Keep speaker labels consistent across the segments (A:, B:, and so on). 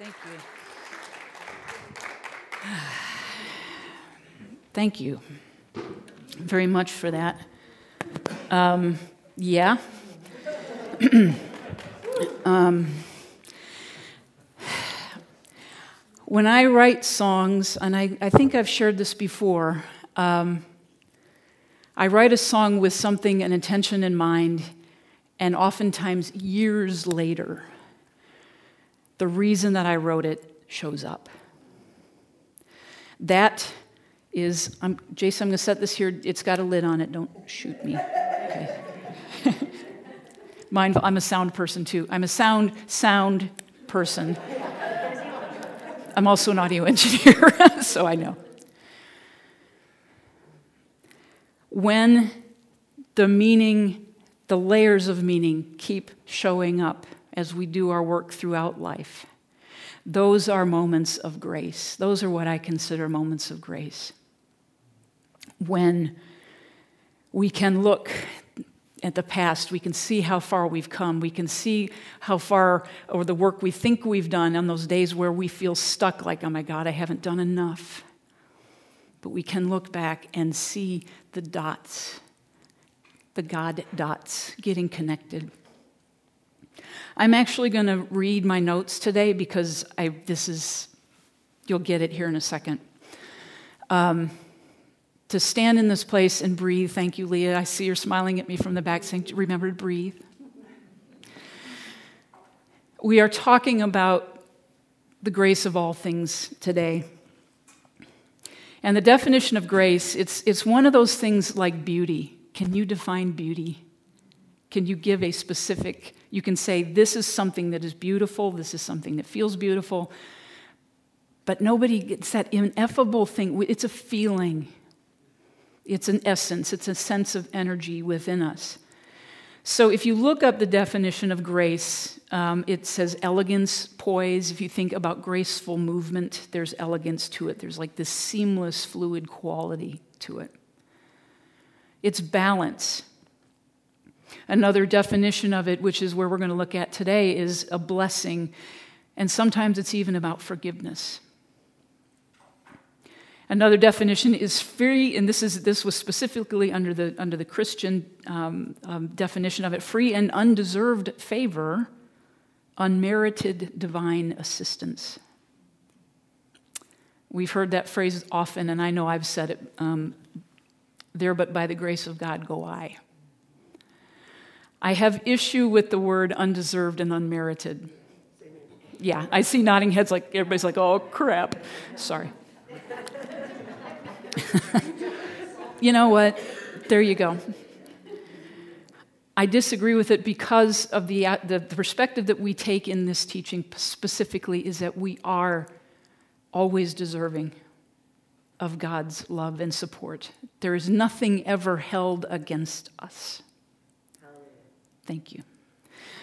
A: Thank you. Thank you very much for that. Um, yeah. um, when I write songs, and I, I, think I've shared this before, um, I write a song with something, an intention in mind, and oftentimes years later, the reason that I wrote it shows up. That is, I'm, Jason, I'm going to set this here. It's got a lid on it. Don't shoot me. Okay. Mindful, I'm a sound person too. I'm a sound, sound person. I'm also an audio engineer, so I know. When the meaning, the layers of meaning keep showing up as we do our work throughout life, those are moments of grace. Those are what I consider moments of grace. When we can look at the past, we can see how far we've come. We can see how far, or the work we think we've done on those days where we feel stuck, like, oh my God, I haven't done enough. But we can look back and see the dots, the God dots getting connected. I'm actually going to read my notes today because I, this is, you'll get it here in a second. Um, to stand in this place and breathe. Thank you, Leah. I see you're smiling at me from the back saying, Remember to breathe. We are talking about the grace of all things today. And the definition of grace, it's, it's one of those things like beauty. Can you define beauty? Can you give a specific, you can say, this is something that is beautiful, this is something that feels beautiful, but nobody gets that ineffable thing. It's a feeling, it's an essence, it's a sense of energy within us. So if you look up the definition of grace, um, it says elegance, poise. If you think about graceful movement, there's elegance to it. There's like this seamless, fluid quality to it. It's balance. Another definition of it, which is where we're going to look at today, is a blessing. And sometimes it's even about forgiveness. Another definition is free, and this, is, this was specifically under the, under the Christian um, um, definition of it free and undeserved favor, unmerited divine assistance. We've heard that phrase often, and I know I've said it um, there, but by the grace of God go I. I have issue with the word undeserved and unmerited. Yeah, I see nodding heads like everybody's like, oh crap. Sorry. you know what? There you go. I disagree with it because of the, uh, the, the perspective that we take in this teaching specifically is that we are always deserving of God's love and support. There is nothing ever held against us. Thank you.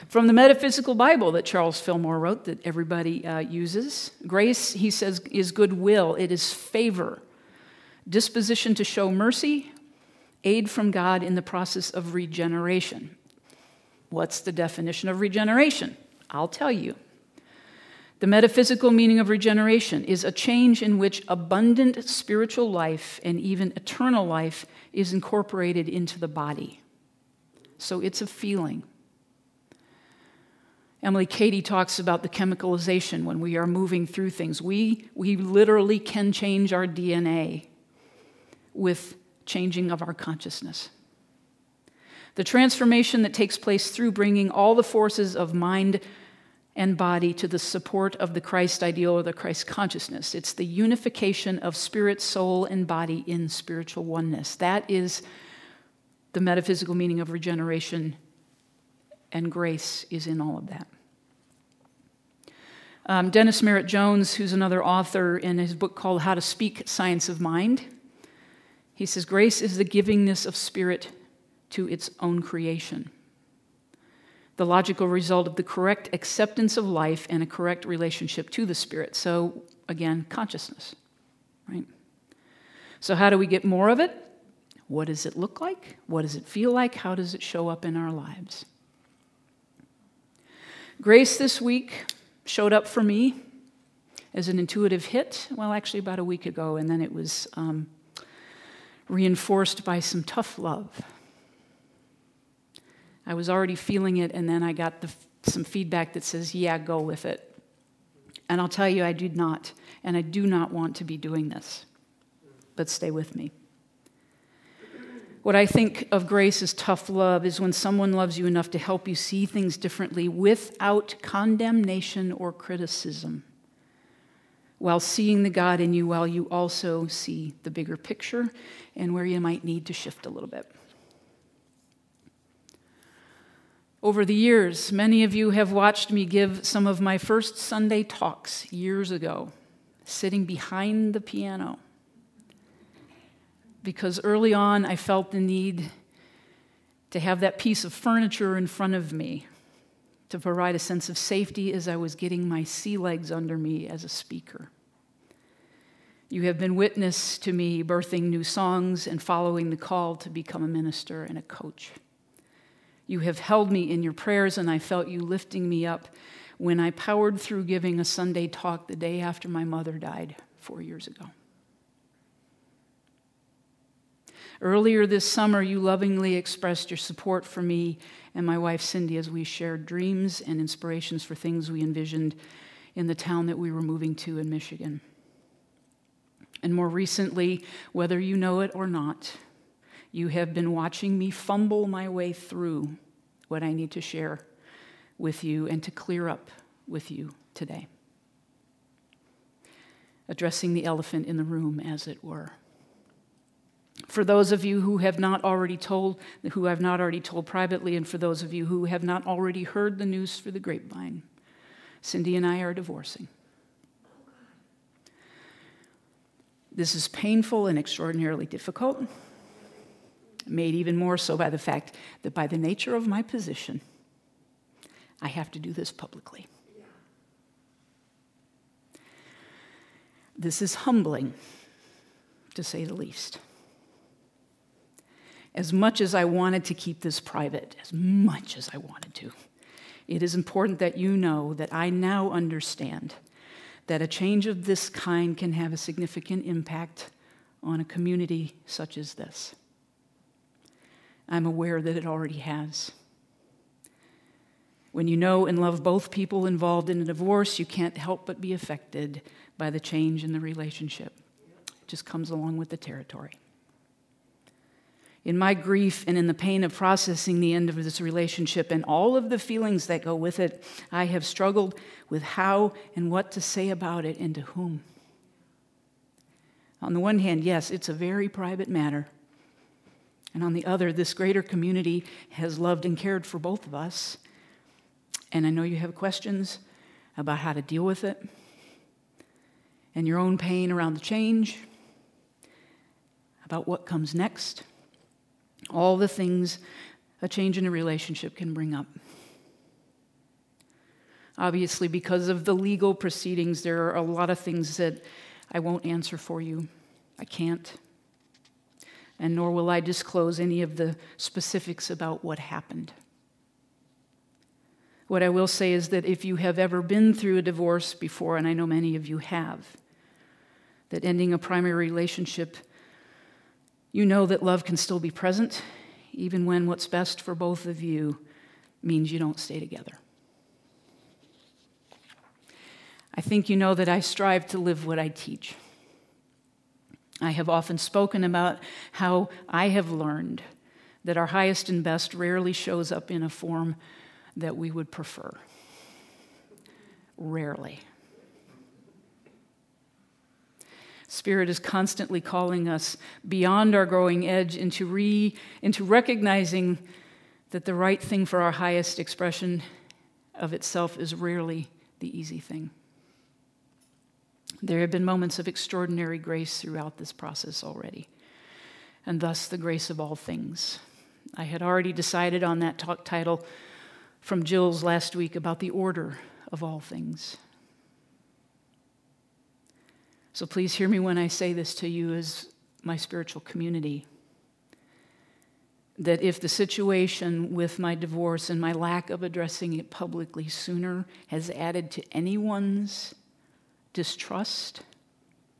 A: From the Metaphysical Bible that Charles Fillmore wrote, that everybody uh, uses, grace, he says, is goodwill, it is favor disposition to show mercy, aid from God in the process of regeneration. What's the definition of regeneration? I'll tell you. The metaphysical meaning of regeneration is a change in which abundant spiritual life and even eternal life is incorporated into the body. So it's a feeling. Emilie Cady talks about the chemicalization when we are moving through things. We, we literally can change our DNA with changing of our consciousness. The transformation that takes place through bringing all the forces of mind and body to the support of the Christ ideal or the Christ consciousness. It's the unification of spirit, soul, and body in spiritual oneness. That is the metaphysical meaning of regeneration, and grace is in all of that. Um, Dennis Merritt Jones, who's another author in his book called How to Speak Science of Mind, he says, Grace is the givingness of spirit to its own creation. The logical result of the correct acceptance of life and a correct relationship to the spirit. So, again, consciousness, right? So, how do we get more of it? What does it look like? What does it feel like? How does it show up in our lives? Grace this week showed up for me as an intuitive hit, well, actually, about a week ago, and then it was um, reinforced by some tough love. I was already feeling it, and then I got the, some feedback that says, yeah, go with it. And I'll tell you, I do not, and I do not want to be doing this. But stay with me. What I think of grace as tough love is when someone loves you enough to help you see things differently without condemnation or criticism, while seeing the God in you, while you also see the bigger picture and where you might need to shift a little bit. Over the years, many of you have watched me give some of my first Sunday talks years ago, sitting behind the piano because early on I felt the need to have that piece of furniture in front of me to provide a sense of safety as I was getting my sea legs under me as a speaker. You have been witness to me birthing new songs and following the call to become a minister and a coach. You have held me in your prayers, and I felt you lifting me up when I powered through giving a Sunday talk the day after my mother died four years ago. Earlier this summer, you lovingly expressed your support for me and my wife Cindy as we shared dreams and inspirations for things we envisioned in the town that we were moving to in Michigan. And more recently, whether you know it or not, you have been watching me fumble my way through what I need to share with you and to clear up with you today. Addressing the elephant in the room, as it were. For those of you who have not already told, who have not already told privately, and for those of you who have not already heard the news through the grapevine, Cindy and I are divorcing. This is painful and extraordinarily difficult, made even more so by the fact that, by the nature of my position, I have to do this publicly. This is humbling, to say the least as much as I wanted to keep this private, as much as I wanted to, it is important that you know that I now understand that a change of this kind can have a significant impact on a community such as this. I'm aware that it already has. When you know and love both people involved in a divorce, you can't help but be affected by the change in the relationship. It just comes along with the territory in my grief and in the pain of processing the end of this relationship and all of the feelings that go with it, I have struggled with how and what to say about it and to whom. On the one hand, yes, it's a very private matter. And on the other, this greater community has loved and cared for both of us. And I know you have questions about how to deal with it and your own pain around the change, about what comes next all the things a change in a relationship can bring up. Obviously, because of the legal proceedings, there are a lot of things that I won't answer for you. I can't. And nor will I disclose any of the specifics about what happened. What I will say is that if you have ever been through a divorce before, and I know many of you have, that ending a primary relationship you know that love can still be present, even when what's best for both of you means you don't stay together. I think you know that I strive to live what I teach. I have often spoken about how I have learned that our highest and best rarely shows up in a form that we would prefer. Rarely. Spirit is constantly calling us beyond our growing edge into, re, into recognizing that the right thing for our highest expression of itself is rarely the easy thing. There have been moments of extraordinary grace throughout this process already, and thus the grace of all things. I had already decided on that talk title from Jill's last week about the order of all things. So please hear me when I say this to you as my spiritual community. That if the situation with my divorce and my lack of addressing it publicly sooner has added to anyone's distrust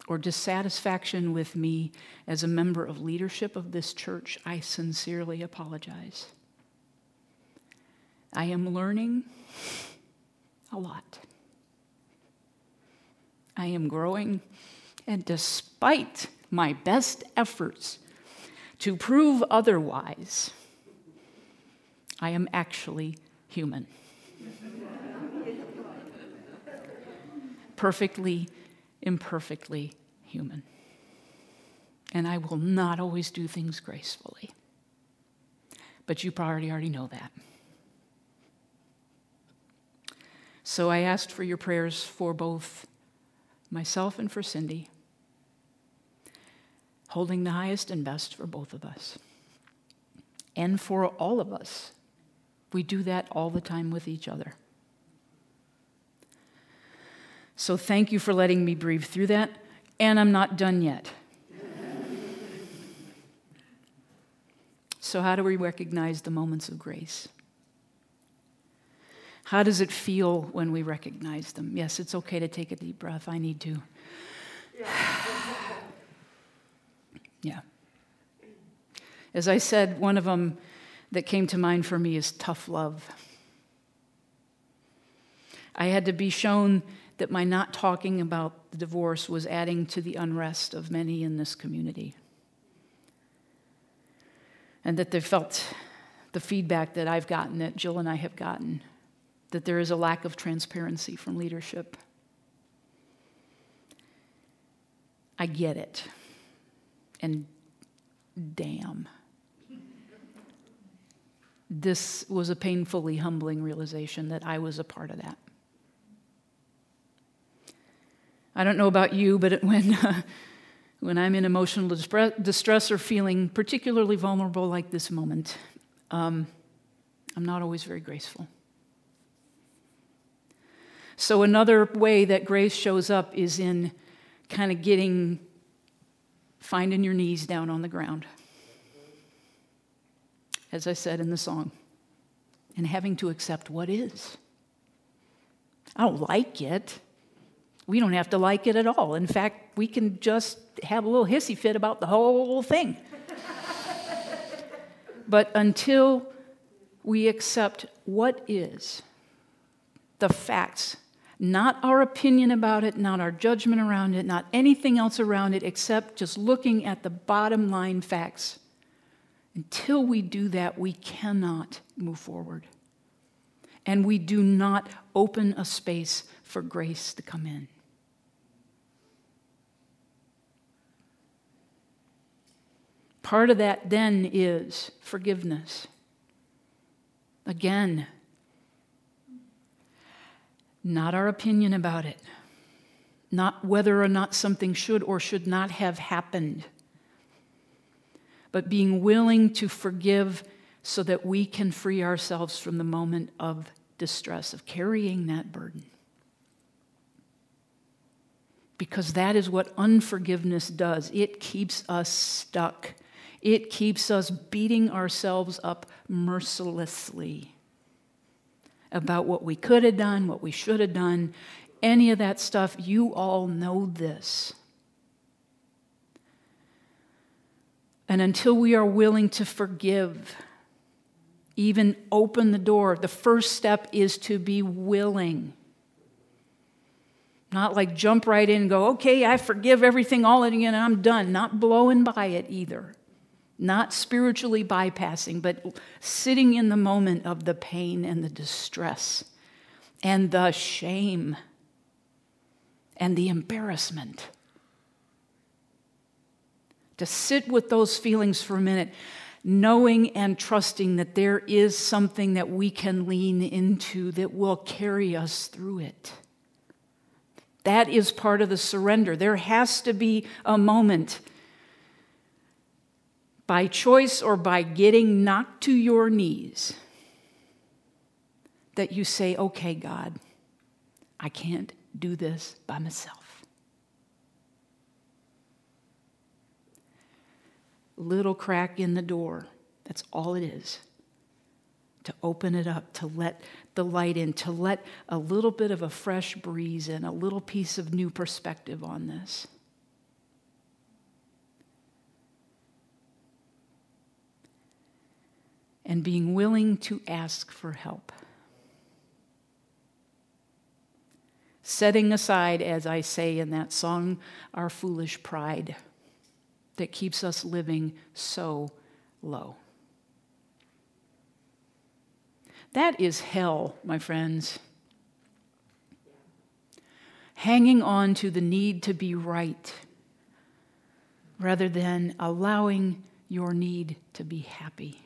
A: or dissatisfaction with me as a member of leadership of this church, I sincerely apologize. I am learning a lot. I am growing, and despite my best efforts to prove otherwise, I am actually human. Perfectly, imperfectly human. And I will not always do things gracefully. But you probably already know that. So I asked for your prayers for both myself and for Cindy, holding the highest and best for both of us and for all of us. We do that all the time with each other. So thank you for letting me breathe through that, and I'm not done yet. so, how do we recognize the moments of grace? How does it feel when we recognize them? Yes, it's okay to take a deep breath. I need to. yeah. As I said, one of them that came to mind for me is tough love. I had to be shown that my not talking about the divorce was adding to the unrest of many in this community. And that they felt the feedback that I've gotten, that Jill and I have gotten, that there is a lack of transparency from leadership. I get it. And damn. This was a painfully humbling realization that I was a part of that. I don't know about you, but when, uh, when I'm in emotional distress or feeling particularly vulnerable like this moment, um, I'm not always very graceful. So, another way that grace shows up is in kind of getting, finding your knees down on the ground, as I said in the song, and having to accept what is. I don't like it. We don't have to like it at all. In fact, we can just have a little hissy fit about the whole thing. but until we accept what is, the facts, not our opinion about it, not our judgment around it, not anything else around it, except just looking at the bottom line facts. Until we do that, we cannot move forward. And we do not open a space for grace to come in. Part of that then is forgiveness. Again, not our opinion about it, not whether or not something should or should not have happened, but being willing to forgive so that we can free ourselves from the moment of distress, of carrying that burden. Because that is what unforgiveness does. It keeps us stuck. It keeps us beating ourselves up mercilessly about what we could have done, what we should have done, any of that stuff. You all know this. And until we are willing to forgive, even open the door, the first step is to be willing. Not like jump right in and go, okay, I forgive everything all again and I'm done. Not blowing by it either not spiritually bypassing, but sitting in the moment of the pain and the distress and the shame and the embarrassment. To sit with those feelings for a minute, knowing and trusting that there is something that we can lean into that will carry us through it. That is part of the surrender. There has to be a moment by choice or by getting knocked to your knees, that you say, okay, God, I can't do this by myself. Little crack in the door, that's all it is. to open it up, to let the light in, to let a little bit of a fresh breeze in, a little piece of new perspective on this. And being willing to ask for help. Setting aside, as I say in that song, our foolish pride that keeps us living so low. That is hell, my friends. Hanging on to the need to be right rather than allowing your need to be happy,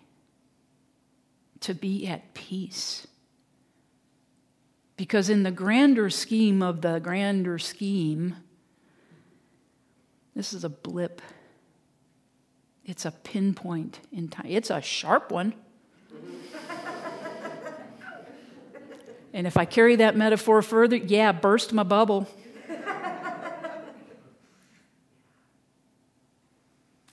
A: to be at peace. Because in the grander scheme of the grander scheme, this is a blip. It's a pinpoint in time. It's a sharp one. and if I carry that metaphor further, yeah, burst my bubble.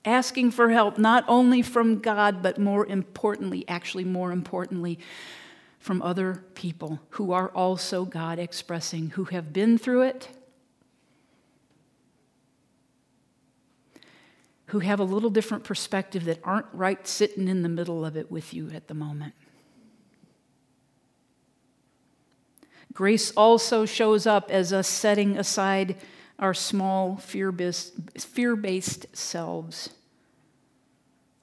A: Asking for help, not only from God, but more importantly, actually, more importantly, from other people who are also God expressing, who have been through it who have a little different perspective that aren't right sitting in the middle of it with you at the moment. Grace also shows up as us setting aside our small, fear based selves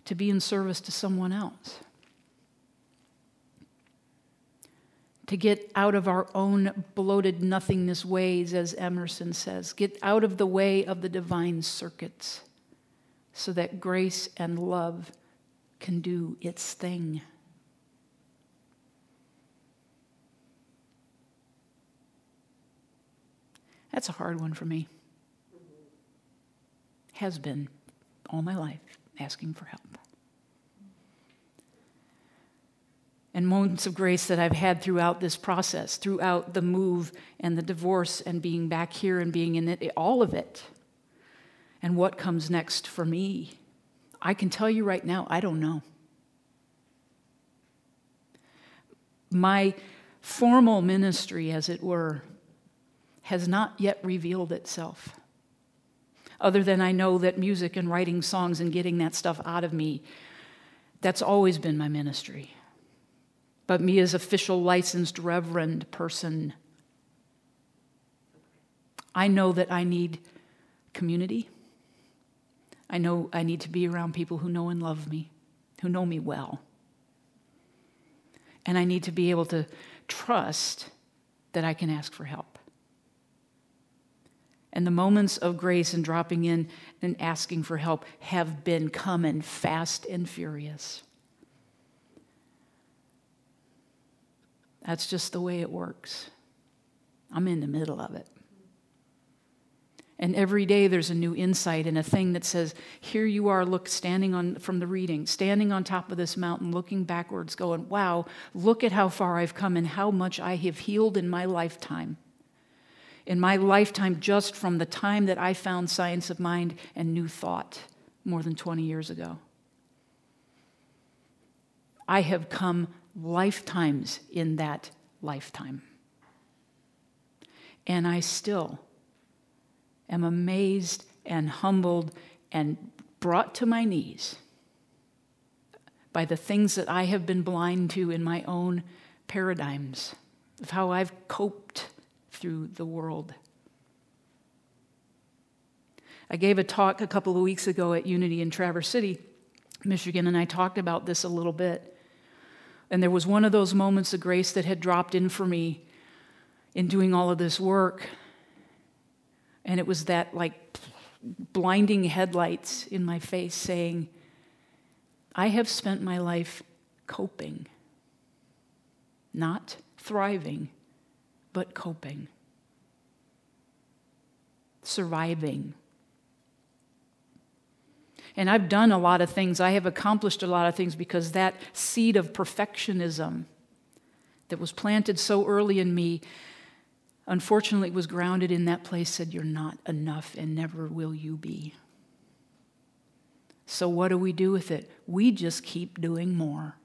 A: to be in service to someone else. To get out of our own bloated nothingness ways, as Emerson says, get out of the way of the divine circuits so that grace and love can do its thing. That's a hard one for me. Has been all my life asking for help. And moments of grace that I've had throughout this process, throughout the move and the divorce and being back here and being in it, all of it and what comes next for me? I can tell you right now, I don't know. My formal ministry, as it were, has not yet revealed itself. Other than I know that music and writing songs and getting that stuff out of me, that's always been my ministry. But me as official licensed reverend person, I know that I need community. I know I need to be around people who know and love me, who know me well. And I need to be able to trust that I can ask for help. And the moments of grace and dropping in and asking for help have been coming fast and furious. That's just the way it works. I'm in the middle of it. And every day there's a new insight and a thing that says, Here you are, look, standing on from the reading, standing on top of this mountain, looking backwards, going, Wow, look at how far I've come and how much I have healed in my lifetime. In my lifetime, just from the time that I found science of mind and new thought more than 20 years ago. I have come lifetimes in that lifetime. And I still am amazed and humbled and brought to my knees by the things that I have been blind to in my own paradigms of how I've coped through the world. I gave a talk a couple of weeks ago at Unity in Traverse City, Michigan, and I talked about this a little bit. And there was one of those moments of grace that had dropped in for me in doing all of this work and it was that like blinding headlights in my face saying, I have spent my life coping, not thriving, but coping, surviving. And I've done a lot of things. I have accomplished a lot of things because that seed of perfectionism that was planted so early in me unfortunately was grounded in that place said you're not enough and never will you be so what do we do with it we just keep doing more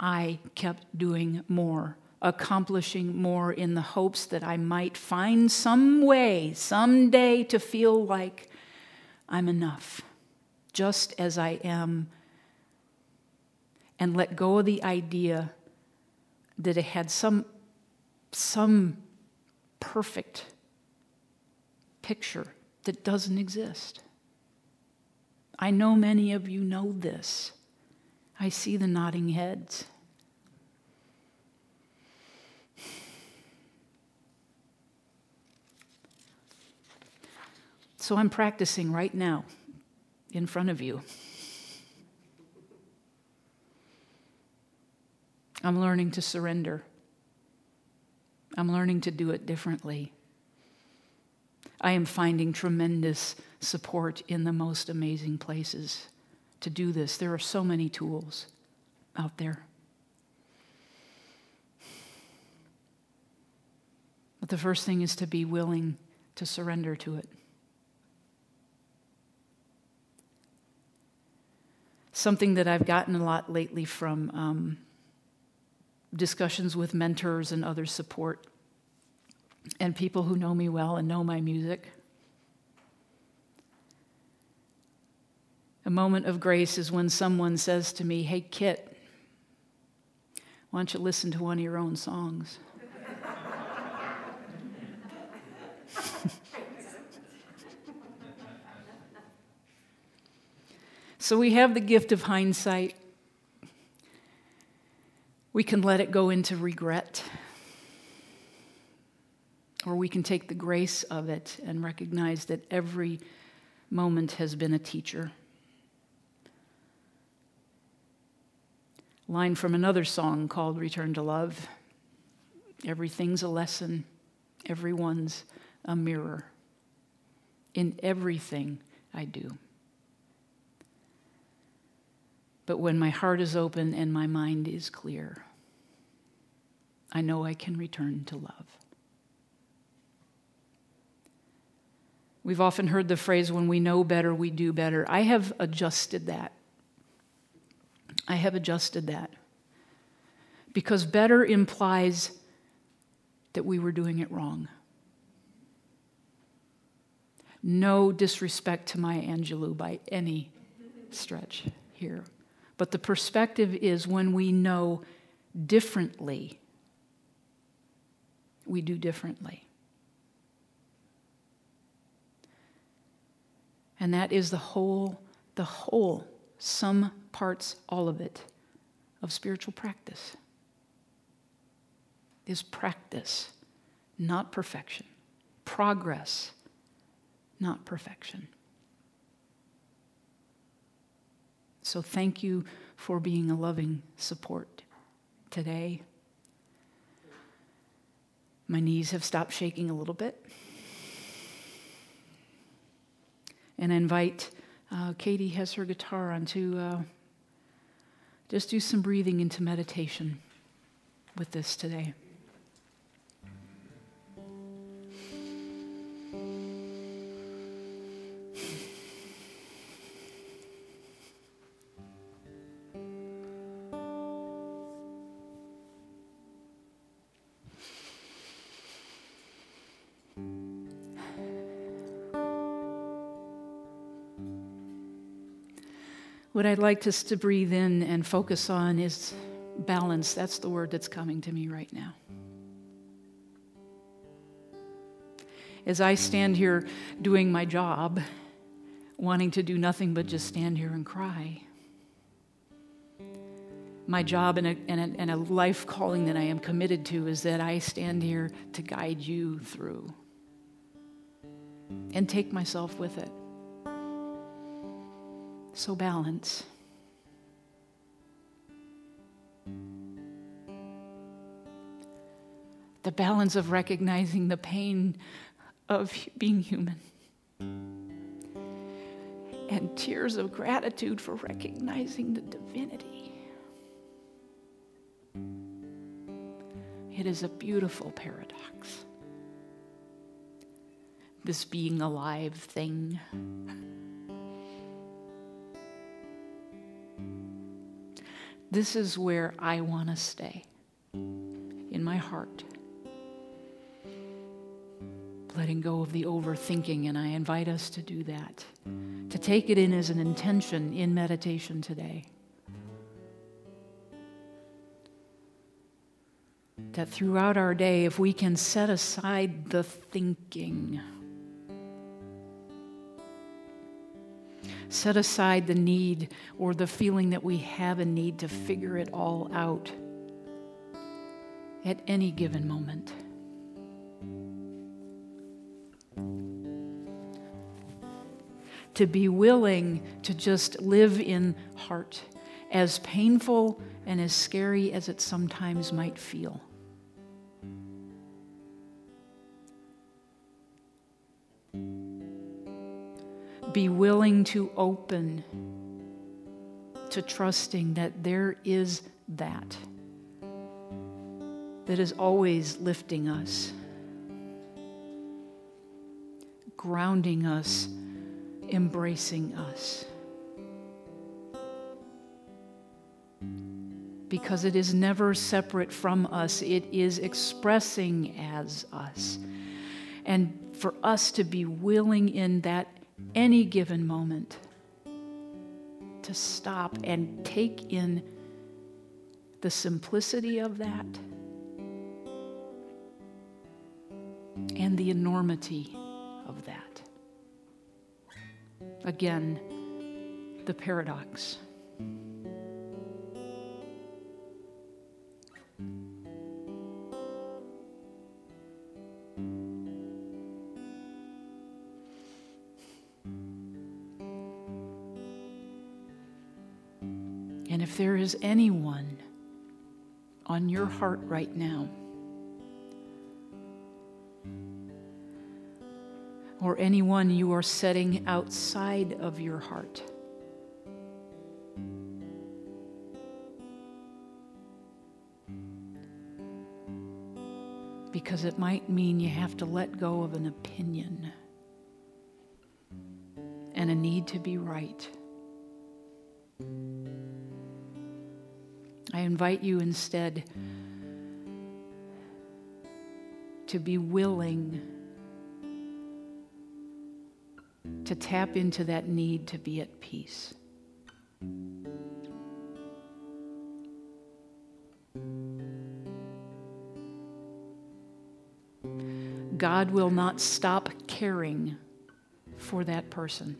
A: I kept doing more, accomplishing more in the hopes that I might find some way, someday, to feel like I'm enough, just as I am, and let go of the idea that it had some, some perfect picture that doesn't exist. I know many of you know this. I see the nodding heads. So I'm practicing right now in front of you. I'm learning to surrender. I'm learning to do it differently. I am finding tremendous support in the most amazing places to do this. There are so many tools out there. But the first thing is to be willing to surrender to it. Something that I've gotten a lot lately from um, discussions with mentors and other support and people who know me well and know my music. A moment of grace is when someone says to me, Hey, Kit, why don't you listen to one of your own songs? so we have the gift of hindsight. We can let it go into regret or we can take the grace of it and recognize that every moment has been a teacher. Line from another song called Return to Love Everything's a lesson, everyone's a mirror in everything I do. But when my heart is open and my mind is clear, I know I can return to love. We've often heard the phrase, when we know better, we do better. I have adjusted that. I have adjusted that. Because better implies that we were doing it wrong. No disrespect to Maya Angelou by any stretch here. But the perspective is when we know differently, we do differently. And that is the whole, the whole, some parts, all of it, of spiritual practice. Is practice, not perfection. Progress, not perfection. So thank you for being a loving support today. My knees have stopped shaking a little bit. and I invite uh, Katie has her guitar on to uh, just do some breathing into meditation with this today. What I'd like us to breathe in and focus on is balance. That's the word that's coming to me right now. As I stand here doing my job, wanting to do nothing but just stand here and cry, my job and a, and, a, and a, life calling that I am committed to is that I stand here to guide you through and take myself with it. So balance. The balance of recognizing the pain of being human. And tears of gratitude for recognizing the divinity. It is a beautiful paradox. This being alive thing. This is where I want to stay in my heart. Letting go of the overthinking, and I invite us to do that, to take it in as an intention in meditation today. That throughout our day, if we can set aside the thinking, set aside the need or the feeling that we have a need to figure it all out at any given moment. To be willing to just live in heart, as painful and as scary as it sometimes might feel. Be willing to open to trusting that there is that that is always lifting us, grounding us, embracing us. Because it is never separate from us, it is expressing as us. And for us to be willing in that any given moment to stop and take in the simplicity of that and the enormity of that. Again, the paradox. There is anyone on your heart right now, or anyone you are setting outside of your heart. Because it might mean you have to let go of an opinion and a need to be right. I invite you instead to be willing to tap into that need to be at peace. God will not stop caring for that person.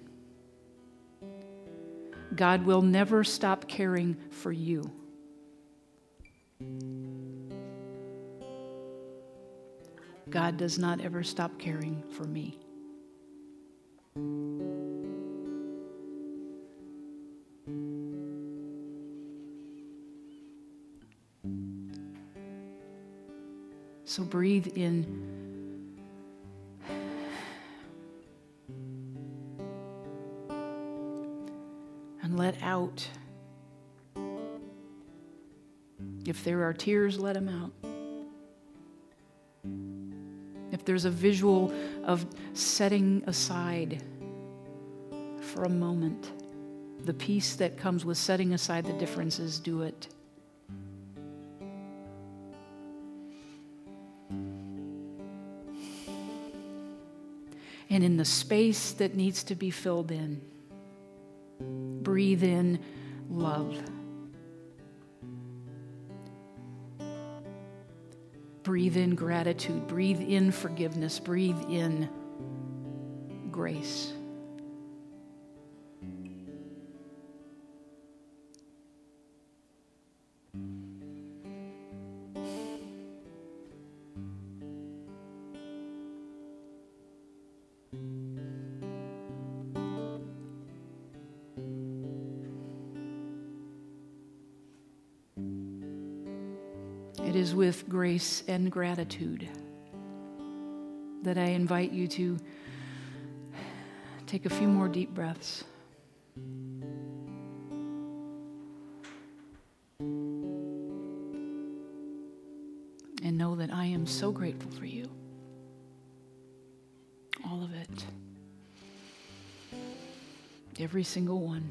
A: God will never stop caring for you. God does not ever stop caring for me. So breathe in. If there are tears, let them out. If there's a visual of setting aside for a moment the peace that comes with setting aside the differences, do it. And in the space that needs to be filled in, breathe in love. Breathe in gratitude. Breathe in forgiveness. Breathe in grace. With grace and gratitude that I invite you to take a few more deep breaths. And know that I am so grateful for you. All of it. Every single one.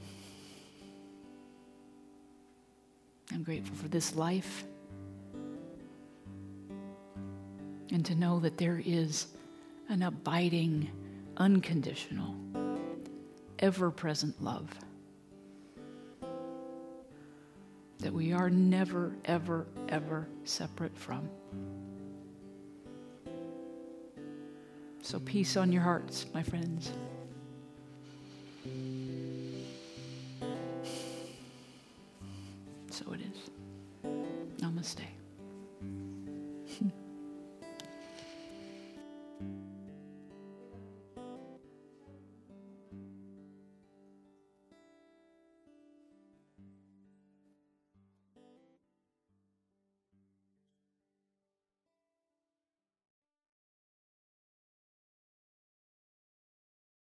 A: I'm grateful for this life. And to know that there is an abiding, unconditional, ever present love. That we are never, ever, ever separate from. So, peace on your hearts, my friends. So it is. Namaste.